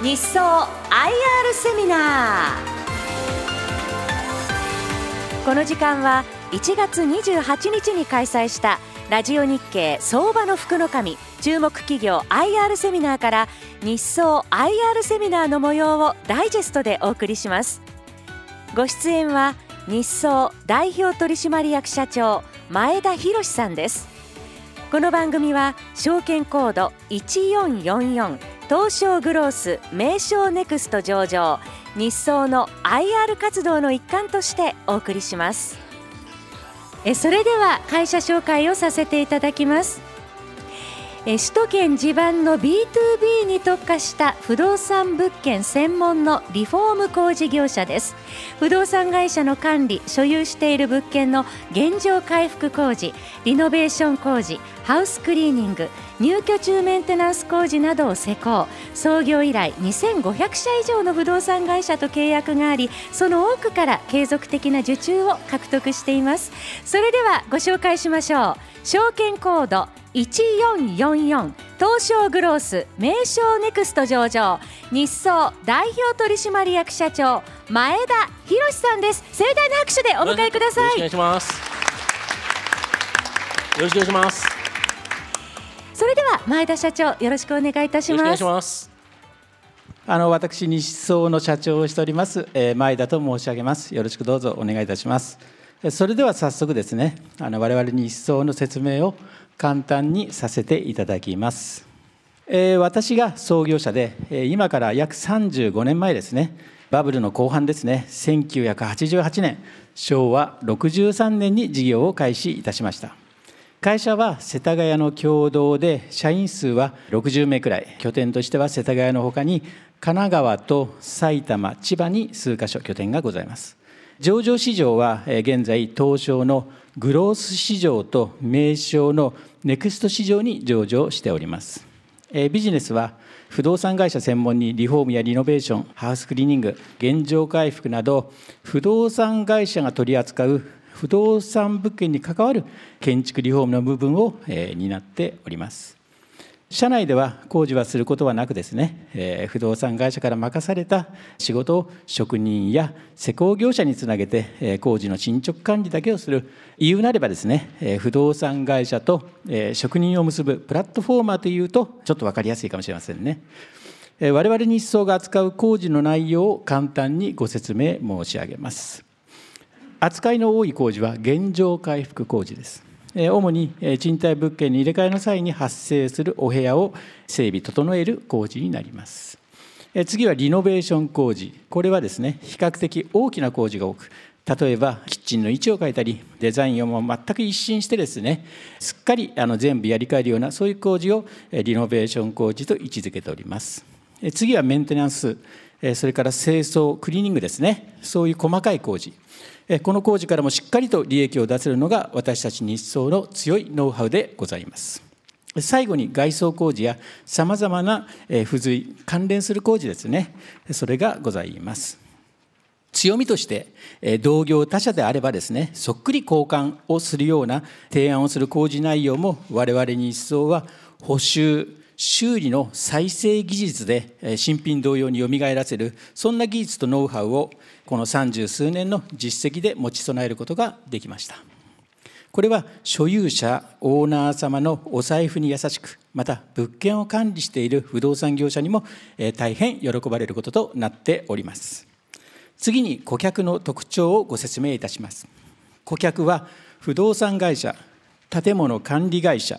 日総 IR セミナー。この時間は1月28日に開催したラジオ日経相場の福の神注目企業 IR セミナーから日総 IR セミナーの模様をダイジェストでお送りします。ご出演は日総代表取締役社長前田博さんです。この番組は証券コード1444東証グロース名称ネクスト上場日総の IR 活動の一環としてお送りします。えそれでは会社紹介をさせていただきます。首都圏地盤の B2B に特化した不動産物件専門のリフォーム工事業者です。不動産会社の管理所有している物件の現状回復工事リノベーション工事ハウスクリーニング入居中メンテナンス工事などを施工。創業以来2500社以上の不動産会社と契約がありその多くから継続的な受注を獲得しています。それではご紹介しましょう。証券コード1444東証グロース名称ネクスト上場。日総代表取締役社長前田博さんです。盛大な拍手でお迎えください。よろしくお願いします。よろしくお願いします。それでは前田社長よろしくお願いいたします。よろしくお願いします。あの私日総の社長をしております、えー、前田と申し上げます。よろしくどうぞお願いいたします。それでは早速ですねあの我々日総の説明を簡単にさせていただきます。えー、私が創業者で、え今から約35年前ですね、バブルの後半ですね、1988年、昭和63年に事業を開始いたしました。会社は世田谷の共同で、社員数は60名くらい、拠点としては世田谷のほかに、神奈川と埼玉、千葉に数か所拠点がございます。上場市場は現在東証のグロース市場と名称のネクスト市場に上場しております。ビジネスは不動産会社専門にリフォームやリノベーションハウスクリーニング現状回復など不動産会社が取り扱う不動産物件に関わる建築リフォームの部分を担っております。社内では工事はすることはなくですね、えー、不動産会社から任された仕事を職人や施工業者につなげて、えー、工事の進捗管理だけをする言うなればですね、えー、不動産会社と、えー、職人を結ぶプラットフォーマーというとちょっと分かりやすいかもしれませんね。えー、我々日総が扱う工事の内容を簡単にご説明申し上げます。扱いの多い工事は現状回復工事です。主に賃貸物件に入れ替えの際に発生するお部屋を整備整える工事になります。次はリノベーション工事。これはですね比較的大きな工事が多く例えばキッチンの位置を変えたりデザインを全く一新してですねすっかりあの全部やり替えるようなそういう工事をリノベーション工事と位置づけております。次はメンテナンス。それから清掃クリーニングですねそういう細かい工事この工事からもしっかりと利益を出せるのが私たち日総の強いノウハウでございます。最後に外装工事やさまざまな付随関連する工事ですねそれがございます。強みとして同業他社であればですねそっくり交換をするような提案をする工事内容も我々日総は補修修理の再生技術で新品同様によみがえらせるそんな技術とノウハウをこの三十数年の実績で持ち備えることができました。これは所有者オーナー様のお財布に優しくまた物件を管理している不動産業者にも大変喜ばれることとなっております。次に顧客の特徴をご説明いたします。顧客は不動産会社建物管理会社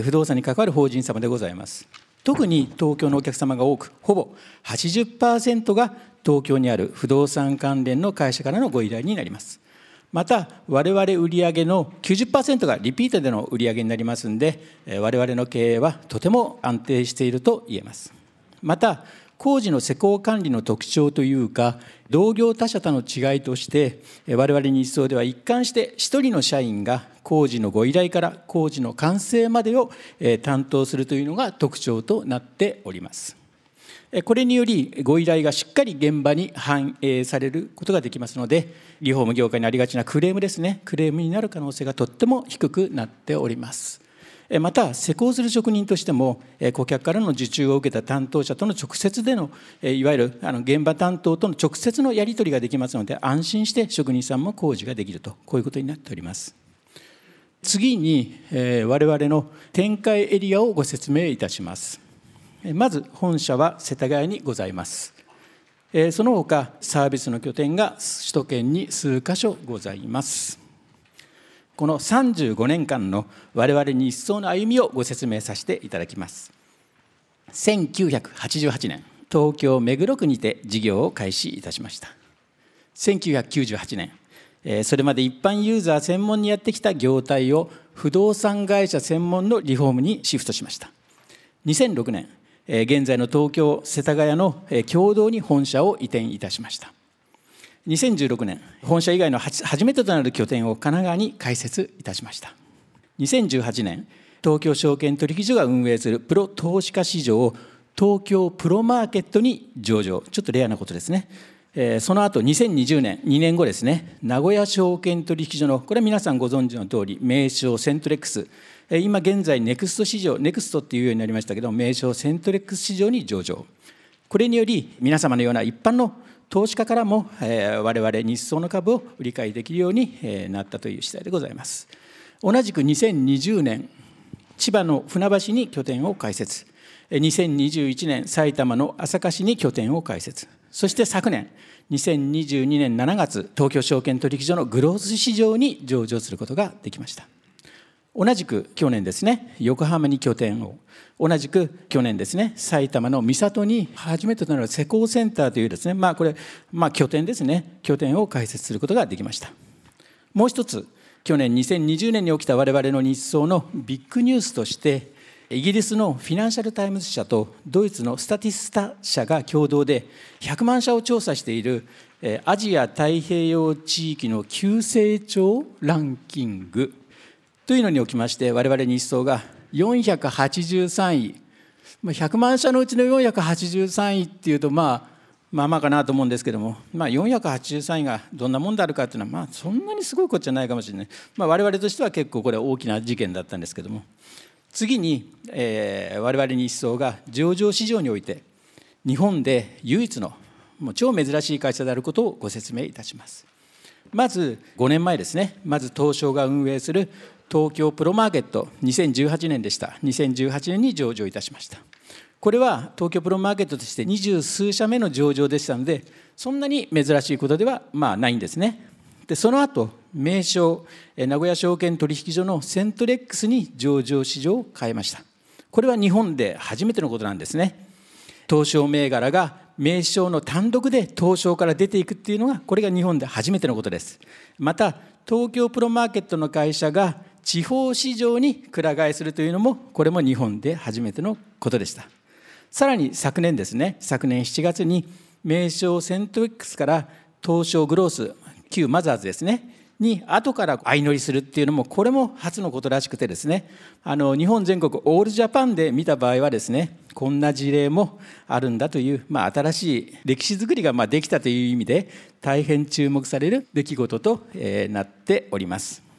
不動産に関わる法人様でございます。特に東京のお客様が多く、ほぼ80%が東京にある不動産関連の会社からのご依頼になります。また、我々売上の90%がリピートでの売上になりますので、我々の経営はとても安定していると言えます。また、工事の施工管理の特徴というか同業他社との違いとして我々日総では一貫して1人の社員が工事のご依頼から工事の完成までを担当するというのが特徴となっております。これによりご依頼がしっかり現場に反映されることができますのでリフォーム業界にありがちなクレームですねクレームになる可能性がとっても低くなっております。また施工する職人としても顧客からの受注を受けた担当者との直接でのいわゆる現場担当との直接のやり取りができますので安心して職人さんも工事ができるとこういうことになっております。次に我々の展開エリアをご説明いたします。まず本社は世田谷にございます。その他サービスの拠点が首都圏に数箇所ございます。この35年間の我々日層の歩みをご説明させていただきます。1988年東京目黒区にて事業を開始いたしました。1998年それまで一般ユーザー専門にやってきた業態を不動産会社専門のリフォームにシフトしました。2006年現在の東京世田谷の共同に本社を移転いたしました。2016年本社以外の初めてとなる拠点を神奈川に開設いたしました。2018年東京証券取引所が運営するプロ投資家市場を東京プロマーケットに上場。ちょっとレアなことですね。その後2020年2年後ですね名古屋証券取引所のこれは皆さんご存知の通り名証セントレックス。今現在ネクスト市場ネクストっていうようになりましたけど名証セントレックス市場に上場。これにより皆様のような一般の投資家からも、えー、我々ニッソウの株を売り買いできるように、え、なったという次第でございます。同じく2020年千葉の船橋に拠点を開設。2021年埼玉の朝霞市に拠点を開設。そして昨年2022年7月東京証券取引所のグロース市場に上場することができました。同じく去年ですね横浜に拠点を。同じく去年ですね埼玉の三郷に初めてとなる施工センターというですねまあこれ、まあ、拠点ですね。拠点を開設することができました。もう一つ去年2020年に起きた我々のニッソウのビッグニュースとしてイギリスのフィナンシャル・タイムズ社とドイツの Statista 社が共同で100万社を調査しているアジア太平洋地域の急成長ランキング。というのにおきまして我々ニッソウが483位。100万社のうちの483位っていうとまあまあまあかなと思うんですけども、まあ、483位がどんなもんであるかっていうのはまあそんなにすごいことじゃないかもしれない、まあ、我々としては結構これは大きな事件だったんですけども。次に、えー、我々日総が上場市場において日本で唯一のもう超珍しい会社であることをご説明いたします。まず5年前ですね。まず東証が運営する東京プロマーケット2018年でした。2018年に上場いたしました。これは東京プロマーケットとして二十数社目の上場でしたのでそんなに珍しいことではまあないんですね。でその後名称名古屋証券取引所のセントレックスに上場市場を変えました。これは日本で初めてのことなんですね。東証銘柄が名称の単独で東証から出ていくっていうのがこれが日本で初めてのことです。また東京プロマーケットの会社が地方市場にくら替えするというのもこれも日本で初めてのことでしたさらに昨年ですね昨年7月に名称セント X から東証グロース旧マザーズですねに後から相乗りするっていうのもこれも初のことらしくてですねあの日本全国オールジャパンで見た場合はですねこんな事例もあるんだという、まあ、新しい歴史づくりがまあできたという意味で大変注目される出来事と、えなっております。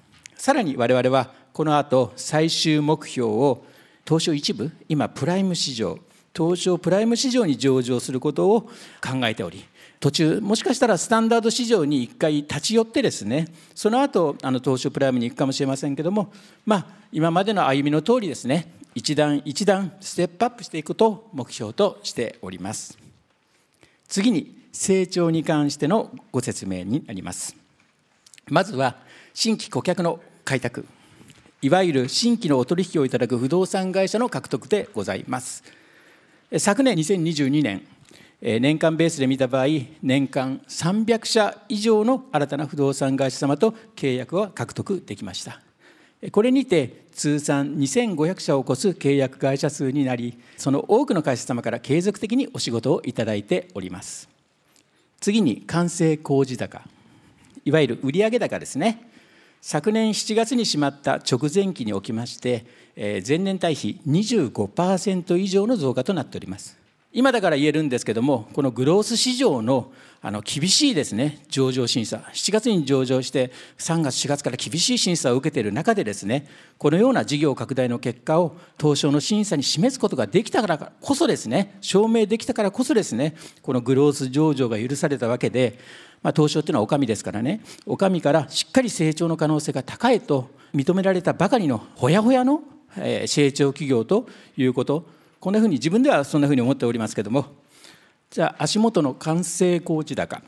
さらに我々はこの後最終目標を東証一部今プライム市場東証プライム市場に上場することを考えており途中もしかしたらスタンダード市場に一回立ち寄ってですねその後あの東証プライムに行くかもしれませんけどもまあ今までの歩みの通りですね一段一段ステップアップしていくことを目標としております。次に成長に関してのご説明になります。まずは新規顧客の開拓。いわゆる新規のお取引をいただく不動産会社の獲得でございます。昨年2022年年間ベースで見た場合年間300社以上の新たな不動産会社様と契約は獲得できました。これにて通算2500社を超す契約会社数になりその多くの会社様から継続的にお仕事をいただいております。次に完成工事高いわゆる売上高ですね。昨年7月にしまった直前期におきまして、前年対比25%以上の増加となっております。今だから言えるんですけどもこのグロース市場のあの厳しいですね。上場審査。7月に上場して3月4月から厳しい審査を受けている中でですねこのような事業拡大の結果を東証の審査に示すことができたからこそですね証明できたからこそですねこのグロース上場が許されたわけで、まあ、東証っていうのはお上ですからねお上からしっかり成長の可能性が高いと認められたばかりのほやほやの成長企業ということ。こんなふうに自分ではそんなふうに思っておりますけどもじゃあ足元の完成工事高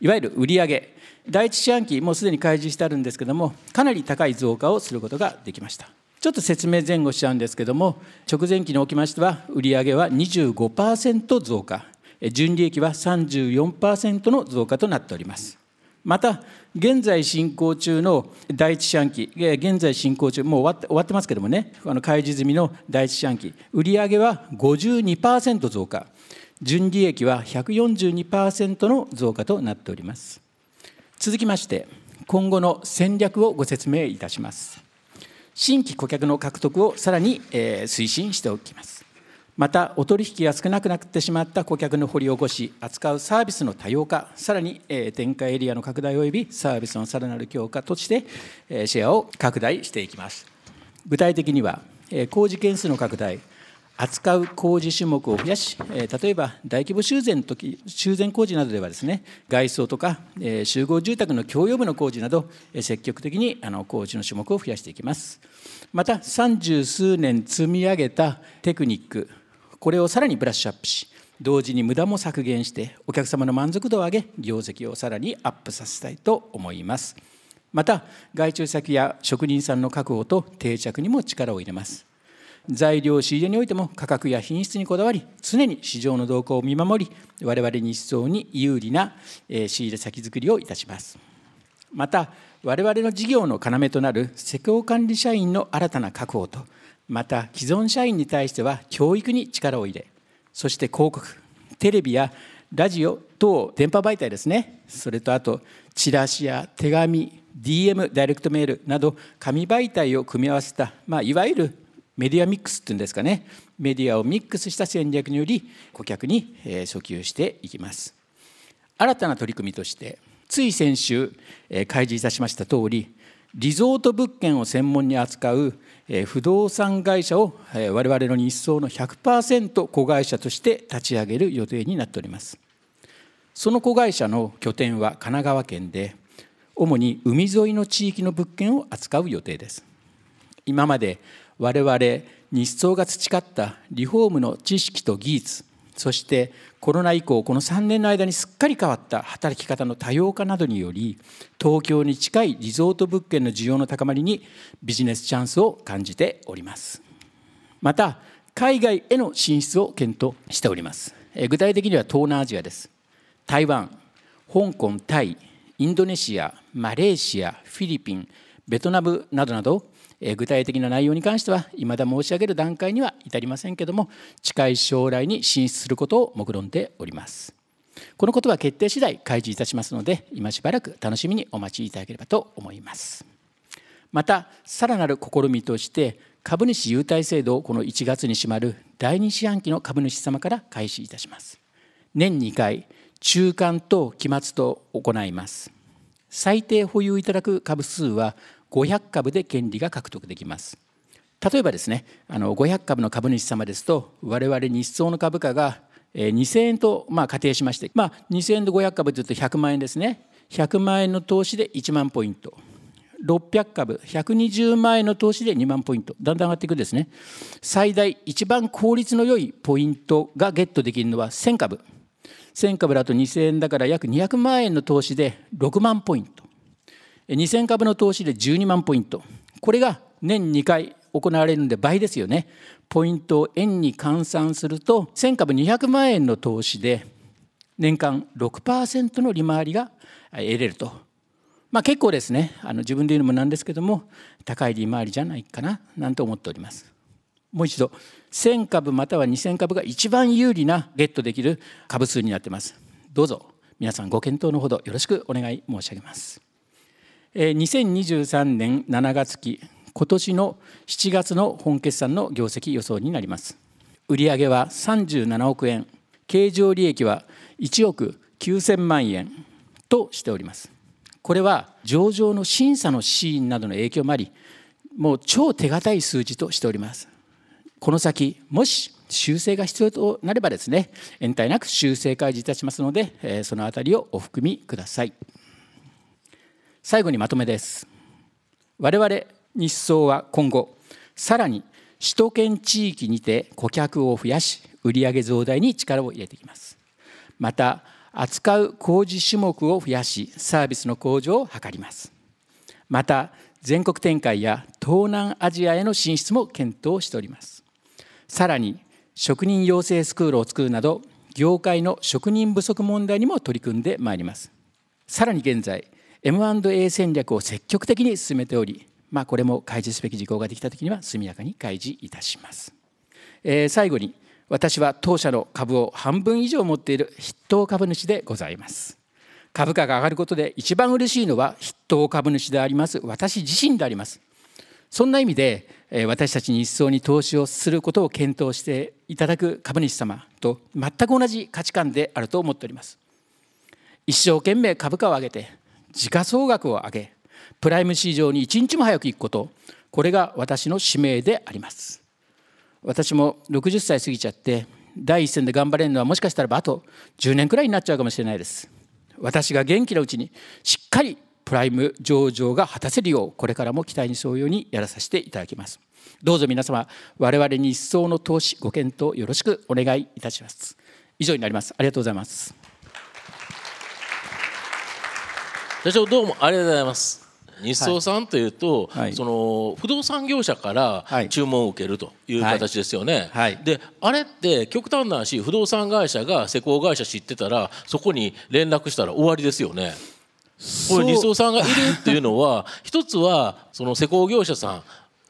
いわゆる売上。第一四半期もうすでに開示してあるんですけどもかなり高い増加をすることができました。ちょっと説明前後しちゃうんですけども直前期におきましては売上は25%増加。純利益は34%の増加となっております。また現在進行中の第一四半期現在進行中もう終わって終わってますけどもねあの開示済みの第一四半期売上は52%増加。純利益は142%の増加となっております。続きまして今後の戦略をご説明いたします。新規顧客の獲得をさらに推進しておきます。またお取引が少なくなってしまった顧客の掘り起こし扱うサービスの多様化さらに展開エリアの拡大及びサービスのさらなる強化としてシェアを拡大していきます。具体的には工事件数の拡大扱う工事種目を増やし、例えば大規模修繕の時修繕工事などではですね外装とか集合住宅の共用部の工事など積極的にあの工事の種目を増やしていきます。また三十数年積み上げたテクニックこれをさらにブラッシュアップし同時に無駄も削減してお客様の満足度を上げ業績をさらにアップさせたいと思います。また外注先や職人さんの確保と定着にも力を入れます。材料仕入れにおいても価格や品質にこだわり常に市場の動向を見守り我々日層に有利な仕入れ先づくりをいたします。また我々の事業の要となる施工管理社員の新たな確保とまた既存社員に対しては教育に力を入れそして広告テレビやラジオ等電波媒体ですね。それとあとチラシや手紙 DM ダイレクトメールなど紙媒体を組み合わせた、まあ、いわゆるメディアミックスっていうんですかね。メディアをミックスした戦略により顧客に訴求していきます。新たな取り組みとしてつい先週開示いたしました通りリゾート物件を専門に扱う不動産会社を我々の日総の100%子会社として立ち上げる予定になっております。その子会社の拠点は神奈川県で主に海沿いの地域の物件を扱う予定です。今まで我々日総が培ったリフォームの知識と技術そしてコロナ以降この3年の間にすっかり変わった働き方の多様化などにより東京に近いリゾート物件の需要の高まりにビジネスチャンスを感じております。また海外への進出を検討しております。具体的には東南アジアです。台湾香港タイインドネシアマレーシアフィリピンベトナムなどなど具体的な内容に関しては未だ申し上げる段階には至りませんけども近い将来に進出することを目論んでおります。このことは決定次第開示いたしますので今しばらく楽しみにお待ちいただければと思います。またさらなる試みとして株主優待制度をこの1月に締まる第2四半期の株主様から開始いたします。年2回中間と期末と行います。最低保有いただく株数は500株で権利が獲得できます。例えばですね、あの500株の株主様ですと、我々日総の株価が2000円とまあ仮定しまして、まあ、2000円で500株というと100万円ですね。100万円の投資で1万ポイント。600株、120万円の投資で2万ポイント。だんだん上がっていくんですね。最大、一番効率の良いポイントがゲットできるのは1000株。1000株だと2000円だから約200万円の投資で6万ポイント。2000株の投資で12万ポイント。これが年2回行われるんで倍ですよね。ポイントを円に換算すると1000株200万円の投資で年間6%の利回りが得れると。まあ結構ですね。あの自分で言うのもなんですけども高い利回りじゃないかななんて思っております。もう一度。1000株または2000株が一番有利なゲットできる株数になっています。どうぞ。皆さんご検討のほどよろしくお願い申し上げます。2023年7月期今年の7月の本決算の業績予想になります。売上は37億円経常利益は1億9000万円としております。これは上場の審査のシーンなどの影響もありもう超手堅い数字としております。この先もし修正が必要となればですね延滞なく修正開示いたしますので、そのあたりをお含みください。最後にまとめです。我々日総は今後さらに首都圏地域にて顧客を増やし売上増大に力を入れていきます。また扱う工事種目を増やしサービスの向上を図ります。また全国展開や東南アジアへの進出も検討しております。さらに職人養成スクールを作るなど業界の職人不足問題にも取り組んでまいります。さらに現在 M&A 戦略を積極的に進めており、まあ、これも開示すべき事項ができたときには速やかに開示いたします、えー、最後に私は当社の株を半分以上持っている筆頭株主でございます。株価が上がることで一番嬉しいのは筆頭株主であります。私自身であります。そんな意味で私たちに一層に投資をすることを検討していただく株主様と全く同じ価値観であると思っております。一生懸命株価を上げて時価総額を上げプライム市場に一日も早く行くことこれが私の使命であります。私も60歳過ぎちゃって第一線で頑張れるのはもしかしたらあと10年くらいになっちゃうかもしれないです。私が元気なうちにしっかりプライム上場が果たせるようこれからも期待に沿うようにやらさせていただきます。どうぞ皆様我々に一層の投資ご検討よろしくお願いいたします。以上になります。ありがとうございます。社長どうもありがとうございます。日総さんというと、はい、その不動産業者から注文を受けるという形ですよね。はい、であれって極端な話不動産会社が施工会社知ってたらそこに連絡したら終わりですよね。これ理想さんがいるっていうのは 一つはその施工業者さん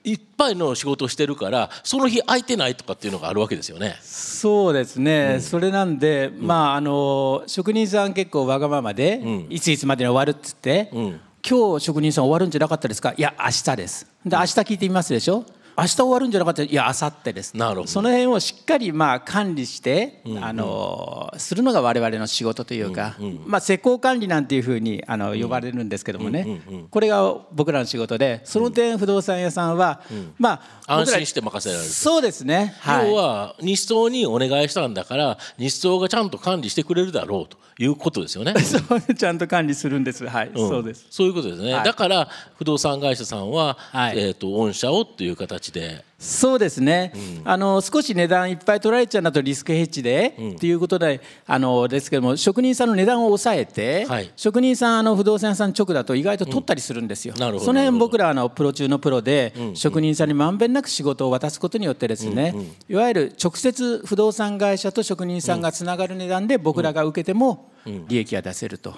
いっぱいの仕事をしてるからその日空いてないとかっていうのがあるわけですよね。そうですね、うん、それなんで、まああの職人さん結構わがままで、うん、いついつまでに終わるっつって、うん、今日職人さん終わるんじゃなかったですか？いや明日です。で明日聞いてみますでしょ？明日終わるんじゃなかったいや明後日です。なるほど。その辺をしっかりまあ管理して、うんうん、あのするのが我々の仕事というか、うんうん、まあ、施工管理なんていうふうにあの呼ばれるんですけどもね、うんうんうん、これが僕らの仕事でその点不動産屋さんは、うん、まあ安心して任せられる。そうですね、はい、要は日総にお願いしたんだから日総がちゃんと管理してくれるだろうということですよね。ちゃんと管理するんです。はい、うん、そうです。そういうことですね。はい、だから不動産会社さんは、はい、えっ、ー、と御社をという形で。そうですね、うん、あの少し値段いっぱい取られちゃうなとリスクヘッジで、うん、っていうことであのですけども職人さんの値段を抑えて、はい、職人さんあの不動産屋さん直だと意外と取ったりするんですよ、うん、その辺僕らのプロ中のプロで、職人さんにまんべんなく仕事を渡すことによってですね、いわゆる直接不動産会社と職人さんがつながる値段で僕らが受けても利益が出せると。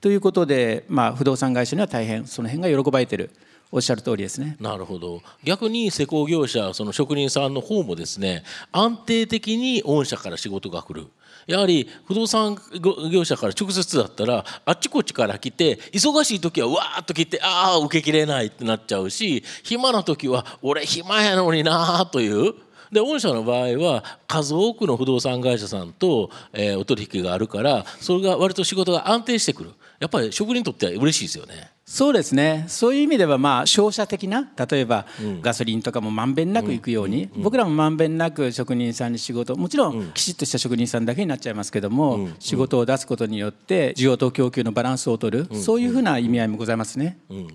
ということで、まあ、不動産会社には大変その辺が喜ばれてる。おっしゃる通りですね。なるほど。逆に施工業者、その職人さんの方もですね、安定的に御社から仕事が来る。やはり不動産業者から直接だったらあっちこっちから来て忙しい時はわーっと来てああ受けきれないってなっちゃうし暇な時は俺暇やのになというで御社の場合は数多くの不動産会社さんと、えー、お取引があるからそれが割と仕事が安定してくるやっぱり職人にとっては嬉しいですよね。そうですね。そういう意味ではまあ商社的な例えばガソリンとかもまんべんなく行くように、僕らもまんべんなく職人さんに仕事もちろんきちっとした職人さんだけになっちゃいますけども、仕事を出すことによって需要と供給のバランスを取る、そういうふうな意味合いもございますね。うん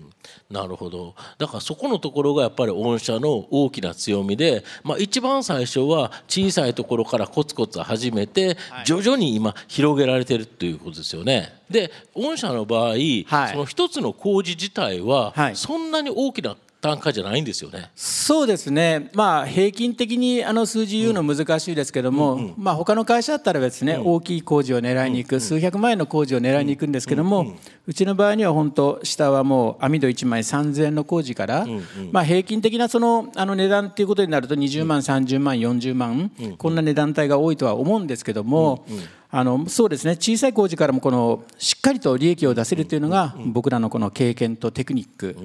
なるほど。だからそこのところがやっぱり御社の大きな強みで、まあ、一番最初は小さいところからコツコツ始めて徐々に今広げられてるということですよね。で御社の場合、はい、その一つの工事自体はそんなに大きな単価じゃないんですよね。そうですね。まあ平均的にあの数字言うの難しいですけども、うんうん、まあ他の会社だったらですね、うん、大きい工事を狙いに行く、うんうん、数百万円の工事を狙いに行くんですけども、うんうん、うちの場合には本当下はもう網戸1枚3000円の工事から、うんうん、まあ平均的なそのあの値段っていうことになると20万、30万、40万、こんな値段帯が多いとは思うんですけども。うんうん。あのそうですね。小さい工事からもこのしっかりと利益を出せるというのが僕らのこの経験とテクニック、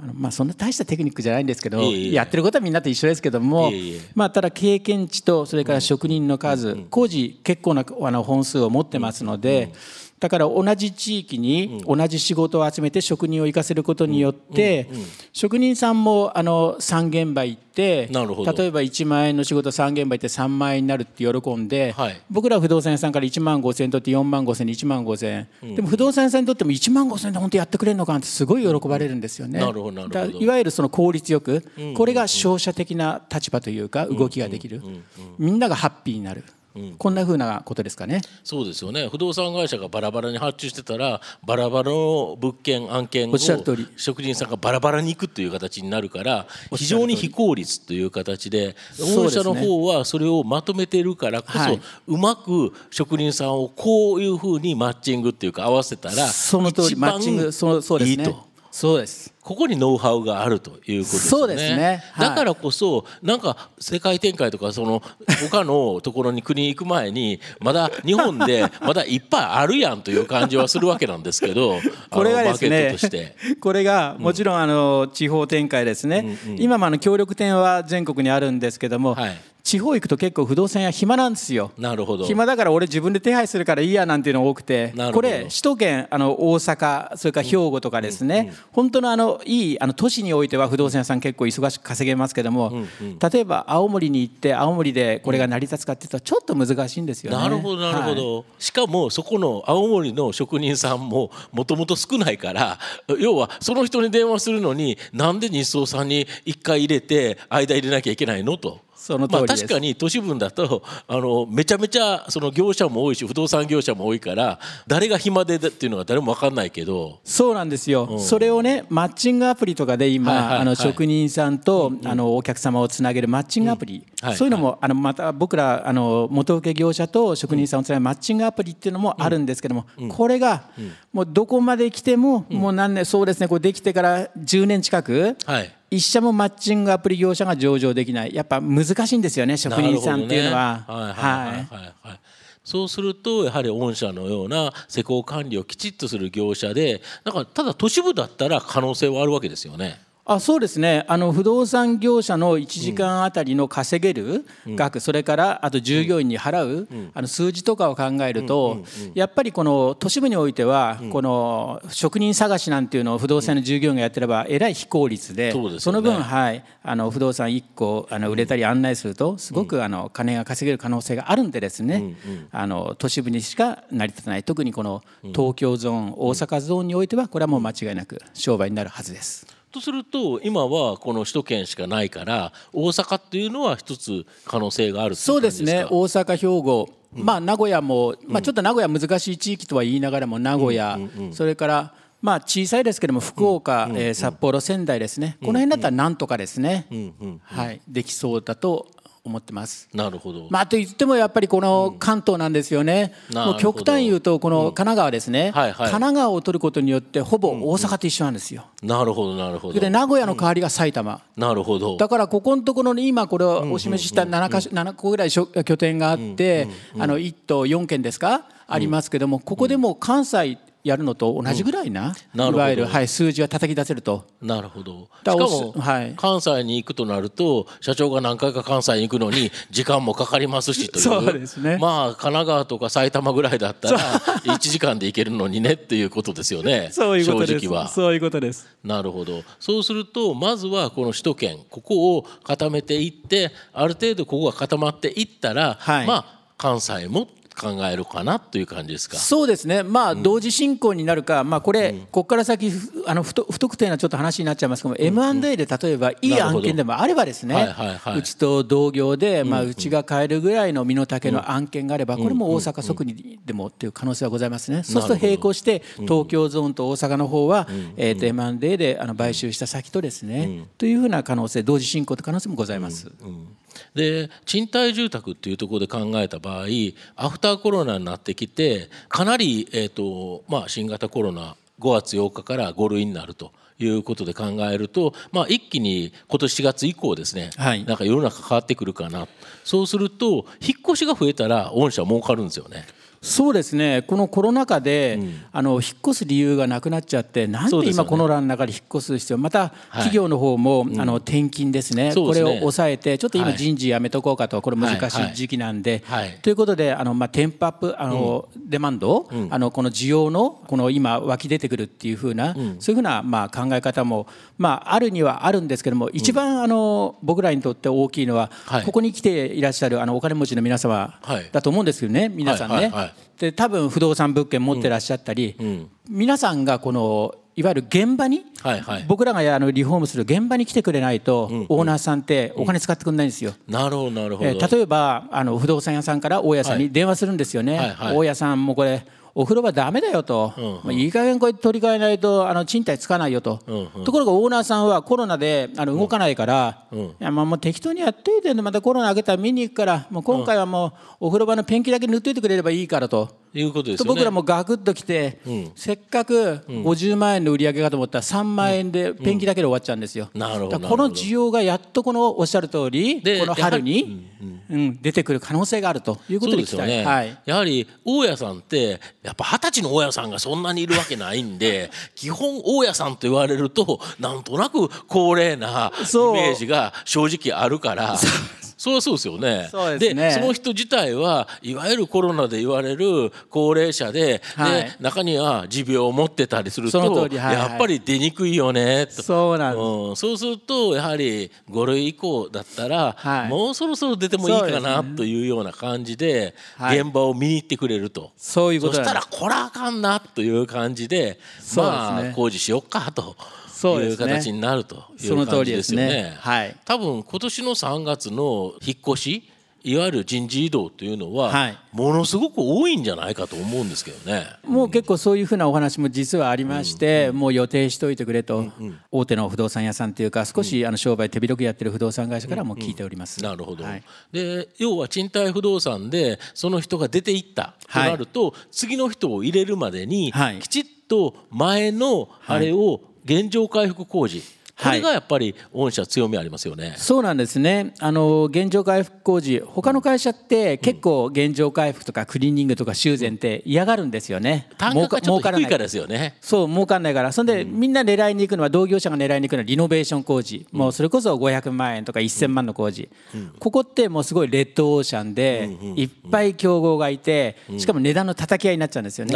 あのまあ、そんな大したテクニックじゃないんですけど、やってることはみんなと一緒ですけども、まあ、ただ経験値とそれから職人の数、工事結構なあの本数を持ってますので、だから同じ地域に同じ仕事を集めて職人を生かせることによって、職人さんもあの3現場行って例えば1万円の仕事3現場行って3万円になるって喜んで、はい。僕らは不動産屋さんから1万5千円取って4万5千円で1万5千円、でも不動産屋さんにとっても1万5千円で本当やってくれるのかなってすごい喜ばれるんですよね。いわゆるその効率よく、これが商社的な立場というか動きができる、みんながハッピーになる、こんなふうなことですかね。そうですよね。不動産会社がバラバラに発注してたらバラバラの物件案件を職人さんがバラバラに行くという形になるから非常に非効率という形でそうですね。御社の方はそれをまとめてるからこそ、はい。うまく職人さんをこういうふうにマッチングっていうか合わせたらその通りマッチング。そうですね。いいと。そうです。ここにノウハウがあるということですね。そうですね。はい。だからこそなんか世界展開とかその他のところに国に行く前にまだ日本で まだいっぱいあるやんという感じはするわけなんですけど、これがですね これがもちろんあの地方展開ですね、今もあの協力店は全国にあるんですけども、はい地方行くと結構不動産屋暇なんですよ。なるほど。暇だから俺自分で手配するからいいやなんていうのが多くてなるほどこれ首都圏あの大阪それから兵庫とかですね、本当のあのいいあの都市においては不動産屋さん結構忙しく稼げますけども、例えば青森に行って青森でこれが成り立つかっていうとちょっと難しいんですよね。なるほどなるほはいど、しかもそこの青森の職人さんももともと少ないから要はその人に電話するのになんで日総さんに1回入れて間入れなきゃいけないのと。そのまあ、確かに都市部だと あのめちゃめちゃその業者も多いし不動産業者も多いから誰が暇でっていうのが誰も分かんないけど。そうなんですよ、それをねマッチングアプリとかで今、はいはいはい。あの職人さんと、あのお客様をつなげるマッチングアプリ、はいそういうのも、あのまた僕らあの元請け業者と職人さんをつなげるマッチングアプリっていうのもあるんですけども、これが、もうどこまで来ても、もう何年そうですねこれできてから10年近く。はい一社もマッチングアプリ業者が上場できないやっぱ難しいんですよね職人さんっていうのは。ねはいはいはいはいはいそうするとやはり御社のような施工管理をきちっとする業者でだからただ都市部だったら可能性はあるわけですよね。あそうですね。あの不動産業者の1時間あたりの稼げる額、それからあと従業員に払う、あの数字とかを考えると、やっぱりこの都市部においては、この職人探しなんていうのを不動産の従業員がやってればえらい非効率でそうでね。の分、はい、あの不動産1個あの売れたり案内するとすごくあの金が稼げる可能性があるんでですね、あの都市部にしか成り立たない。特にこの東京ゾーン、大阪ゾーンにおいてはこれはもう間違いなく商売になるはずです。とすると今はこの首都圏しかないから大阪っていうのは一つ可能性があるそううですね。大阪兵庫、まあ名古屋も、まあ、ちょっと名古屋難しい地域とは言いながらも名古屋、それからまあ小さいですけども福岡、えー札幌仙台ですね、この辺だったらなんとかですね、はい、できそうだと思ってます。なるほど、まあ、と言ってもやっぱりこの関東なんですよね、なるほど。もう極端に言うとこの神奈川ですね、はいはい。神奈川を取ることによってほぼ大阪と一緒なんですよ。なるほどなるほど。で名古屋の代わりが埼玉、なるほど。だからここのところに今これをお示しした7か所7個ぐらい拠点があってあの1都4県ですか？ありますけどもここでも関西やるのと同じぐらいな。なるほど。いわゆるはい数字が叩き出せると。なるほど。しだかも、はい。関西に行くとなると社長が何回か関西に行くのに 時間もかかりますしという。そうですね。まあ神奈川とか埼玉ぐらいだったら 1時間で行けるのにねっていうことですよね。そういうことです。正直は。そういうことです。なるほど。そうするとまずはこの首都圏ここを固めていってある程度ここが固まっていったら、はい。まあ関西も考えるかなという感じですか？そうですね。まあ同時進行になるかまあこれここから先ふあの不特不特定なちょっと話になっちゃいますけども M&A で例えばいい案件でもあればですはいねはいはい。うちと同業でまあうちが買えるぐらいの身の丈の案件があればこれも大阪即にでもっていう可能性はございますね。そうすると並行して東京ゾーンと大阪の方はえーと M&A であの買収した先とですねというふうな可能性同時進行という可能性もございます。で賃貸住宅っていうところで考えた場合アフターコロナになってきてかなり、えーとまあ、新型コロナ5月8日から5類になるということで考えると、まあ、一気に今年4月以降ですね、はいなんか世の中変わってくるかなそうすると引っ越しが増えたら御社儲かるんですよね。そうですね。このコロナ禍で、うん、あの引っ越す理由がなくなっちゃってなんで今この欄の中で引っ越す必要？また企業の方も、はい、あの転勤ですね、うん、これを抑えてちょっと今人事やめとこうかとこれ難しい時期なんで、はい。はい、ということであの、まあ、テンプアップあの、うん、デマンド、あのこの需要のこの今湧き出てくるっていうふうな、そういうふうな、まあ、考え方も、まあ、あるにはあるんですけども一番、あの僕らにとって大きいのは、ここに来ていらっしゃるあのお金持ちの皆様だと思うんですけどね皆さんね。で多分不動産物件持ってらっしゃったり、うん。うん、皆さんがこのいわゆる現場に、はいはい、僕らがあのリフォームする現場に来てくれないと、うんうん、オーナーさんってお金使ってくれないんですよ。なるほどなるほど、えー、例えばあの不動産屋さんから大家さんに電話するんですよね。はいはいはい、大家さんもこれお風呂場だめだよと、うんうん、まあ、いい加減これ取り替えないとあの賃貸つかないよと、うんうん、ところがオーナーさんはコロナであの動かないから、うん。うん、いやまあもう適当にやっといてまたコロナ明けたら見に行くからもう今回はもうお風呂場のペンキだけ塗っといてくれればいいからと。いうことですね、僕らもガクッときて、うん、せっかく50万円の売り上げかと思ったら3万円でペンキだけで終わっちゃうんですよ。なるほどこの需要がやっとこのおっしゃる通りこの春に、うん、出てくる可能性があるということですよね、はい、やはり大家さんってやっぱ二十歳の大家さんがそんなにいるわけないんで 基本大家さんと言われるとなんとなく高齢なイメージが正直あるから。そうそうですよね。で、ね、その人自体はいわゆるコロナで言われる高齢者ではい、で中には持病を持ってたりすると、はいはい、やっぱり出にくいよねと。そうなんうん、そうするとやはり5類以降だったら、はい、もうそろそろ出てもいいかなというような感じで現場を見に行ってくれると、そういうことそしたらこらあかんなという感じでまあ工事しよっかと。そういう形になるという感じですよね。ね。はい、多分今年の3月の引っ越しいわゆる人事異動というのは、はい、ものすごく多いんじゃないかと思うんですけどね。もう結構そういうふうなお話も実はありまして、うん、もう予定しておいてくれと、うんうん、大手の不動産屋さんというか少しあの商売手広くやってる不動産会社からも聞いております。うんうん、なるほど、はい、で要は賃貸不動産でその人が出ていったとなると、はい、次の人を入れるまでに、きちっと前のあれを現状回復工事。これがやっぱり御社強みありますよね、そうなんですね。あの現状回復工事他の会社って結構現状回復とかクリーニングとか修繕って嫌がるんですよね、単価がちょっと低いからですよね。そう儲かんないから。そんで、みんな狙いに行くのは同業者が狙いに行くのはリノベーション工事、もうそれこそ500万円とか1000万の工事、ここってもうすごいレッドオーシャンで、いっぱい競合がいてしかも値段の叩き合いになっちゃうんですよね、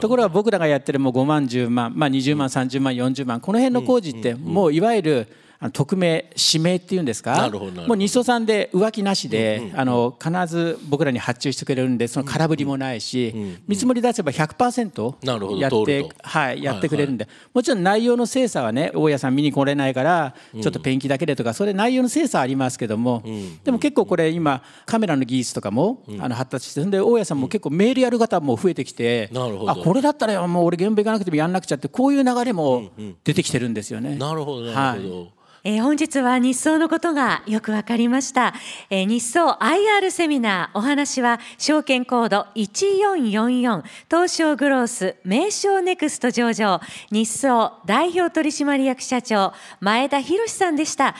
ところが僕らがやってるもう5万10万、まあ、20万30万40万この辺の工事ってもういわゆる匿名指名っていうんですか？もう日ソさんで浮気なしで、あの必ず僕らに発注してくれるんでその空振りもないし、見積もり出せば100%やってはい、やってくれるんで、もちろん内容の精査はね大家さん見に来れないからちょっとペンキだけでとかそれ内容の精査ありますけども、でも結構これ今カメラの技術とかも、あの発達してで大家さんも結構メールやる方も増えてきて、あこれだったらもう俺現場行かなくてもやんなくちゃってこういう流れも出てきてるんですよね。なるほどなるほど、はいえー、本日は日総のことがよくわかりました、えー、日総 IR セミナーお話は証券コード1444東証グロース名称ネクスト上場日総代表取締役社長前田博さんでした、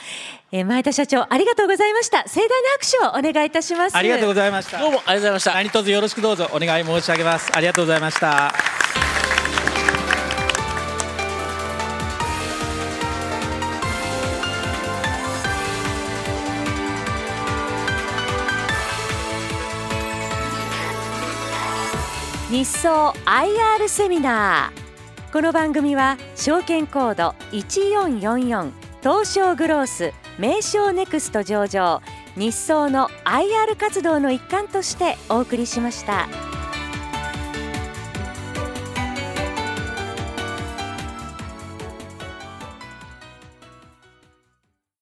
えー、前田社長ありがとうございました。盛大な拍手をお願いいたします。ありがとうございました。どうもありがとうございました。何卒よろしくどうぞお願い申し上げます。ありがとうございました日総 IR セミナーこの番組は証券コード1444東証グロース名称ネクスト上場日総の IR 活動の一環としてお送りしました。